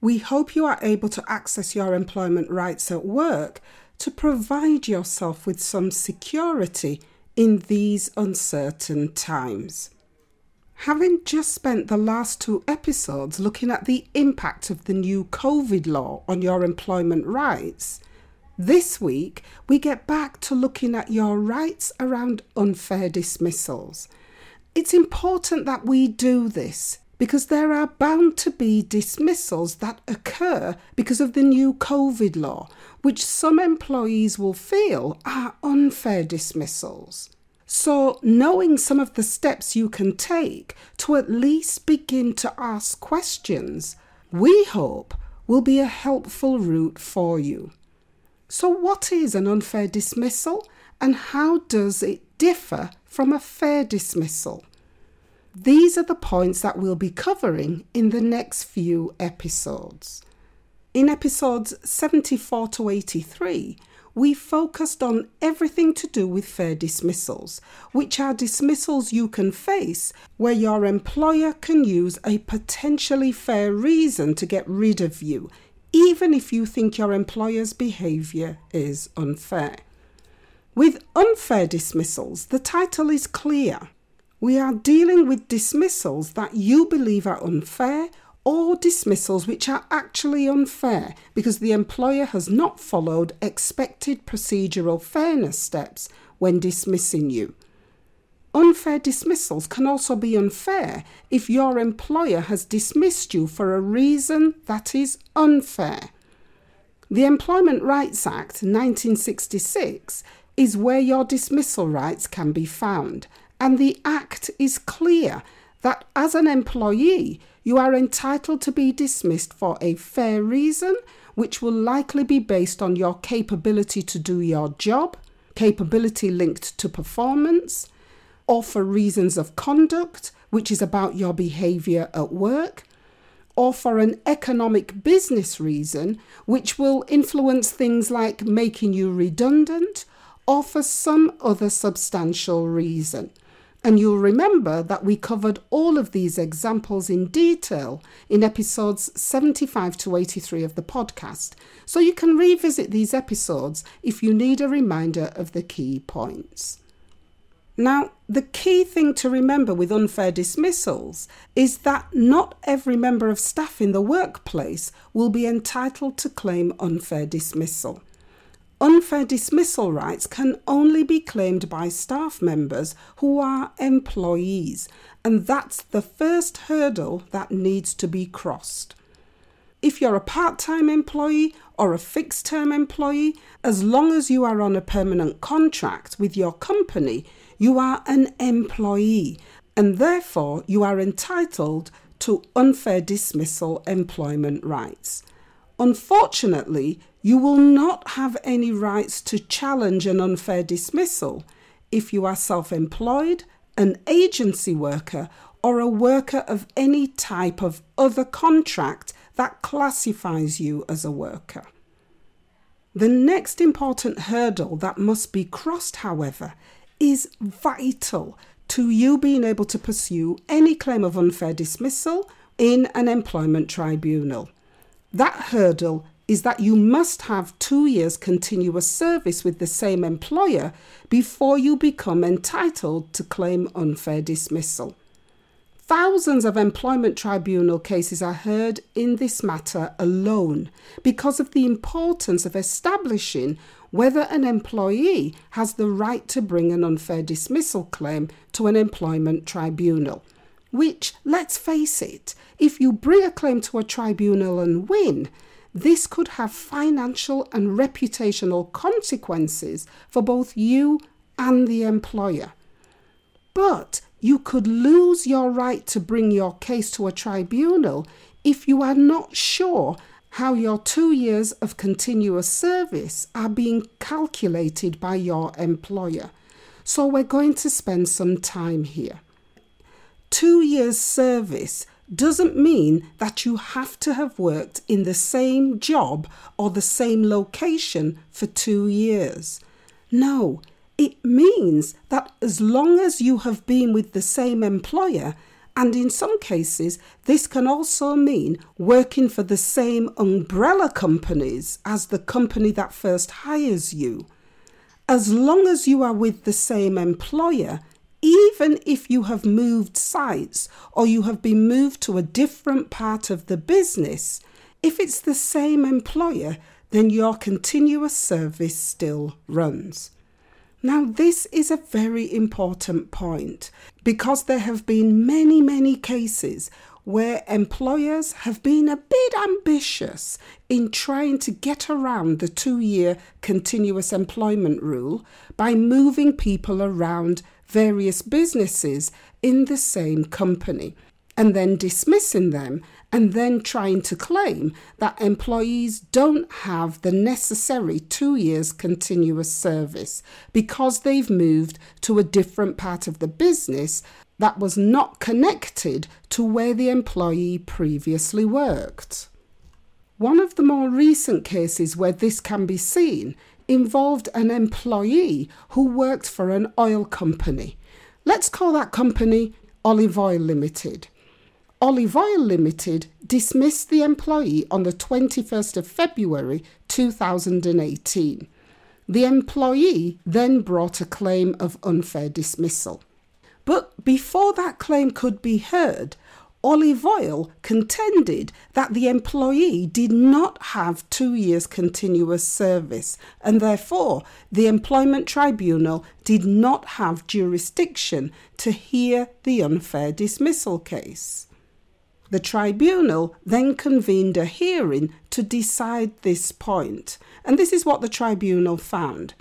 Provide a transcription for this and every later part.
We hope you are able to access your employment rights at work to provide yourself with some security in these uncertain times. Having just spent the last two episodes looking at the impact of the new COVID law on your employment rights, this week we get back to looking at your rights around unfair dismissals. It's important that we do this because there are bound to be dismissals that occur because of the new COVID law, which some employees will feel are unfair dismissals. So, knowing some of the steps you can take to at least begin to ask questions, we hope will be a helpful route for you. So, what is an unfair dismissal and how does it differ from a fair dismissal? These are the points that we'll be covering in the next few episodes. In episodes 74 to 83, we focused on everything to do with fair dismissals, which are dismissals you can face where your employer can use a potentially fair reason to get rid of you, even if you think your employer's behaviour is unfair. With unfair dismissals, the title is clear. We are dealing with dismissals that you believe are unfair or dismissals which are actually unfair because the employer has not followed expected procedural fairness steps when dismissing you. Unfair dismissals can also be unfair if your employer has dismissed you for a reason that is unfair. The Employment Rights Act 1966 is where your dismissal rights can be found and the Act is clear that as an employee, you are entitled to be dismissed for a fair reason, which will likely be based on your capability to do your job, capability linked to performance, or for reasons of conduct, which is about your behaviour at work, or for an economic business reason, which will influence things like making you redundant, or for some other substantial reason. And you'll remember that we covered all of these examples in detail in episodes 75 to 83 of the podcast. So you can revisit these episodes if you need a reminder of the key points. Now, the key thing to remember with unfair dismissals is that not every member of staff in the workplace will be entitled to claim unfair dismissal. Unfair dismissal rights can only be claimed by staff members who are employees, and that's the first hurdle that needs to be crossed. If you're a part time employee or a fixed term employee, as long as you are on a permanent contract with your company, you are an employee and therefore you are entitled to unfair dismissal employment rights. Unfortunately, you will not have any rights to challenge an unfair dismissal if you are self employed, an agency worker, or a worker of any type of other contract that classifies you as a worker. The next important hurdle that must be crossed, however, is vital to you being able to pursue any claim of unfair dismissal in an employment tribunal. That hurdle is that you must have two years continuous service with the same employer before you become entitled to claim unfair dismissal. Thousands of employment tribunal cases are heard in this matter alone because of the importance of establishing whether an employee has the right to bring an unfair dismissal claim to an employment tribunal. Which, let's face it, if you bring a claim to a tribunal and win, this could have financial and reputational consequences for both you and the employer. But you could lose your right to bring your case to a tribunal if you are not sure how your two years of continuous service are being calculated by your employer. So, we're going to spend some time here. Two years' service doesn't mean that you have to have worked in the same job or the same location for two years. No, it means that as long as you have been with the same employer, and in some cases, this can also mean working for the same umbrella companies as the company that first hires you. As long as you are with the same employer, even if you have moved sites or you have been moved to a different part of the business, if it's the same employer, then your continuous service still runs. Now, this is a very important point because there have been many, many cases where employers have been a bit ambitious in trying to get around the two year continuous employment rule by moving people around various businesses in the same company and then dismissing them and then trying to claim that employees don't have the necessary two years continuous service because they've moved to a different part of the business that was not connected to where the employee previously worked. One of the more recent cases where this can be seen involved an employee who worked for an oil company. Let's call that company Olive Oil Limited. Olive Oil Limited dismissed the employee on the 21st of February 2018. The employee then brought a claim of unfair dismissal. But before that claim could be heard, Olive Oil contended that the employee did not have two years continuous service and therefore the Employment Tribunal did not have jurisdiction to hear the unfair dismissal case. The tribunal then convened a hearing to decide this point, and this is what the tribunal found.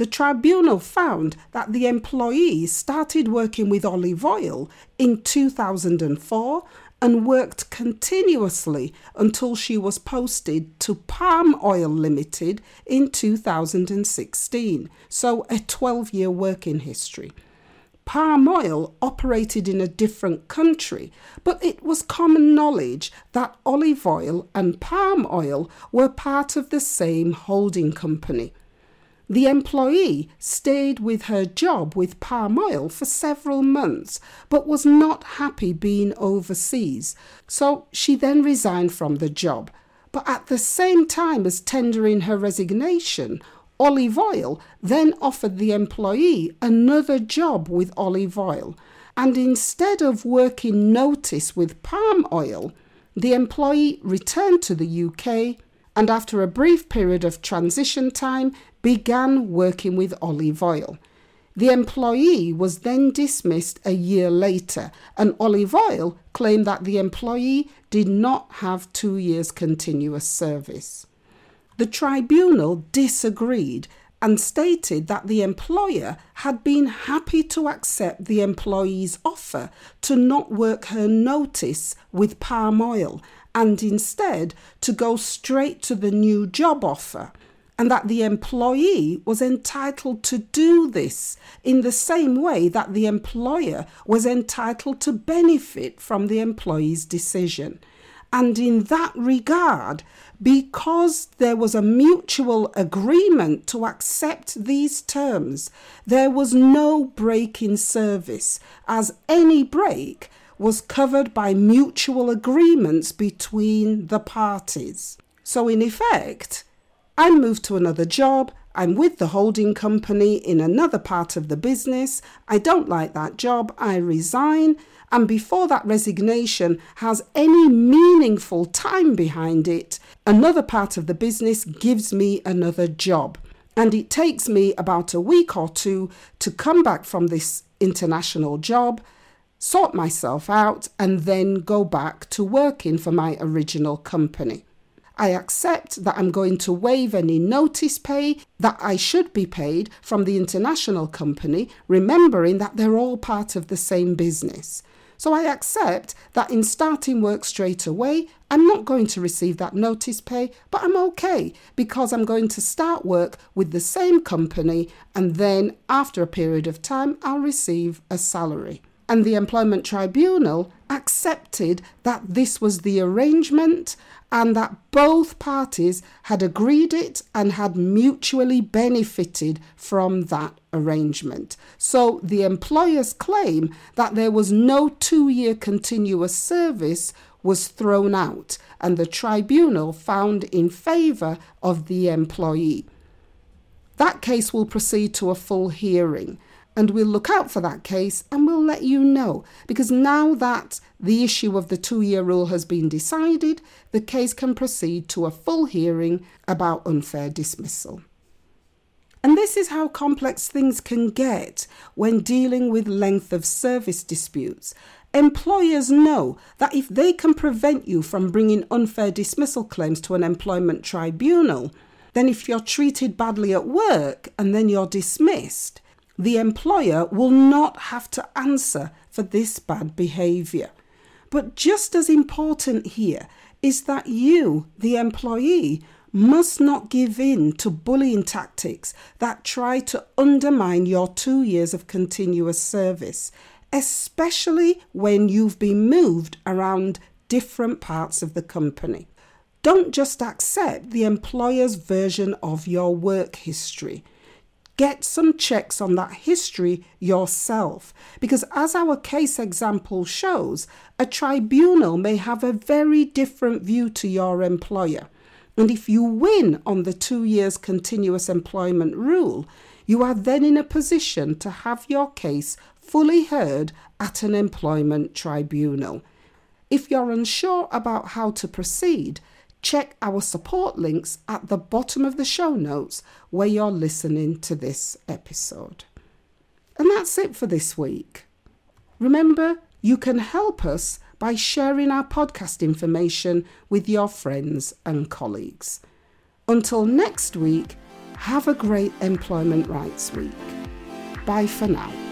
The tribunal found that the employee started working with olive oil in 2004 and worked continuously until she was posted to Palm Oil Limited in 2016, so a 12 year working history. Palm oil operated in a different country, but it was common knowledge that olive oil and palm oil were part of the same holding company. The employee stayed with her job with palm oil for several months, but was not happy being overseas, so she then resigned from the job. But at the same time as tendering her resignation, Olive Oil then offered the employee another job with olive oil, and instead of working notice with palm oil, the employee returned to the UK and after a brief period of transition time began working with olive oil. The employee was then dismissed a year later, and Olive Oil claimed that the employee did not have two years continuous service. The tribunal disagreed and stated that the employer had been happy to accept the employee's offer to not work her notice with palm oil and instead to go straight to the new job offer and that the employee was entitled to do this in the same way that the employer was entitled to benefit from the employee's decision. And in that regard, because there was a mutual agreement to accept these terms, there was no break in service, as any break was covered by mutual agreements between the parties. So, in effect, I moved to another job. I'm with the holding company in another part of the business. I don't like that job. I resign. And before that resignation has any meaningful time behind it, another part of the business gives me another job. And it takes me about a week or two to come back from this international job, sort myself out, and then go back to working for my original company. I accept that I'm going to waive any notice pay that I should be paid from the international company, remembering that they're all part of the same business. So I accept that in starting work straight away, I'm not going to receive that notice pay, but I'm okay because I'm going to start work with the same company and then after a period of time, I'll receive a salary. And the Employment Tribunal accepted that this was the arrangement and that both parties had agreed it and had mutually benefited from that arrangement. So the employer's claim that there was no two year continuous service was thrown out, and the tribunal found in favour of the employee. That case will proceed to a full hearing and we'll look out for that case and we'll let you know. Because now that the issue of the two year rule has been decided, the case can proceed to a full hearing about unfair dismissal. And this is how complex things can get when dealing with length of service disputes. Employers know that if they can prevent you from bringing unfair dismissal claims to an employment tribunal, then if you're treated badly at work and then you're dismissed, the employer will not have to answer for this bad behaviour. But just as important here is that you, the employee, must not give in to bullying tactics that try to undermine your two years of continuous service, especially when you've been moved around different parts of the company. Don't just accept the employer's version of your work history get some checks on that history yourself. Because, as our case example shows, a tribunal may have a very different view to your employer. And if you win on the two years continuous employment rule, you are then in a position to have your case fully heard at an employment tribunal. If you're unsure about how to proceed, check our support links at the bottom of the show notes where you're listening to this episode. And that's it for this week. Remember, you can help us by sharing our podcast information with your friends and colleagues. Until next week, have a great Employment Rights Week. Bye for now.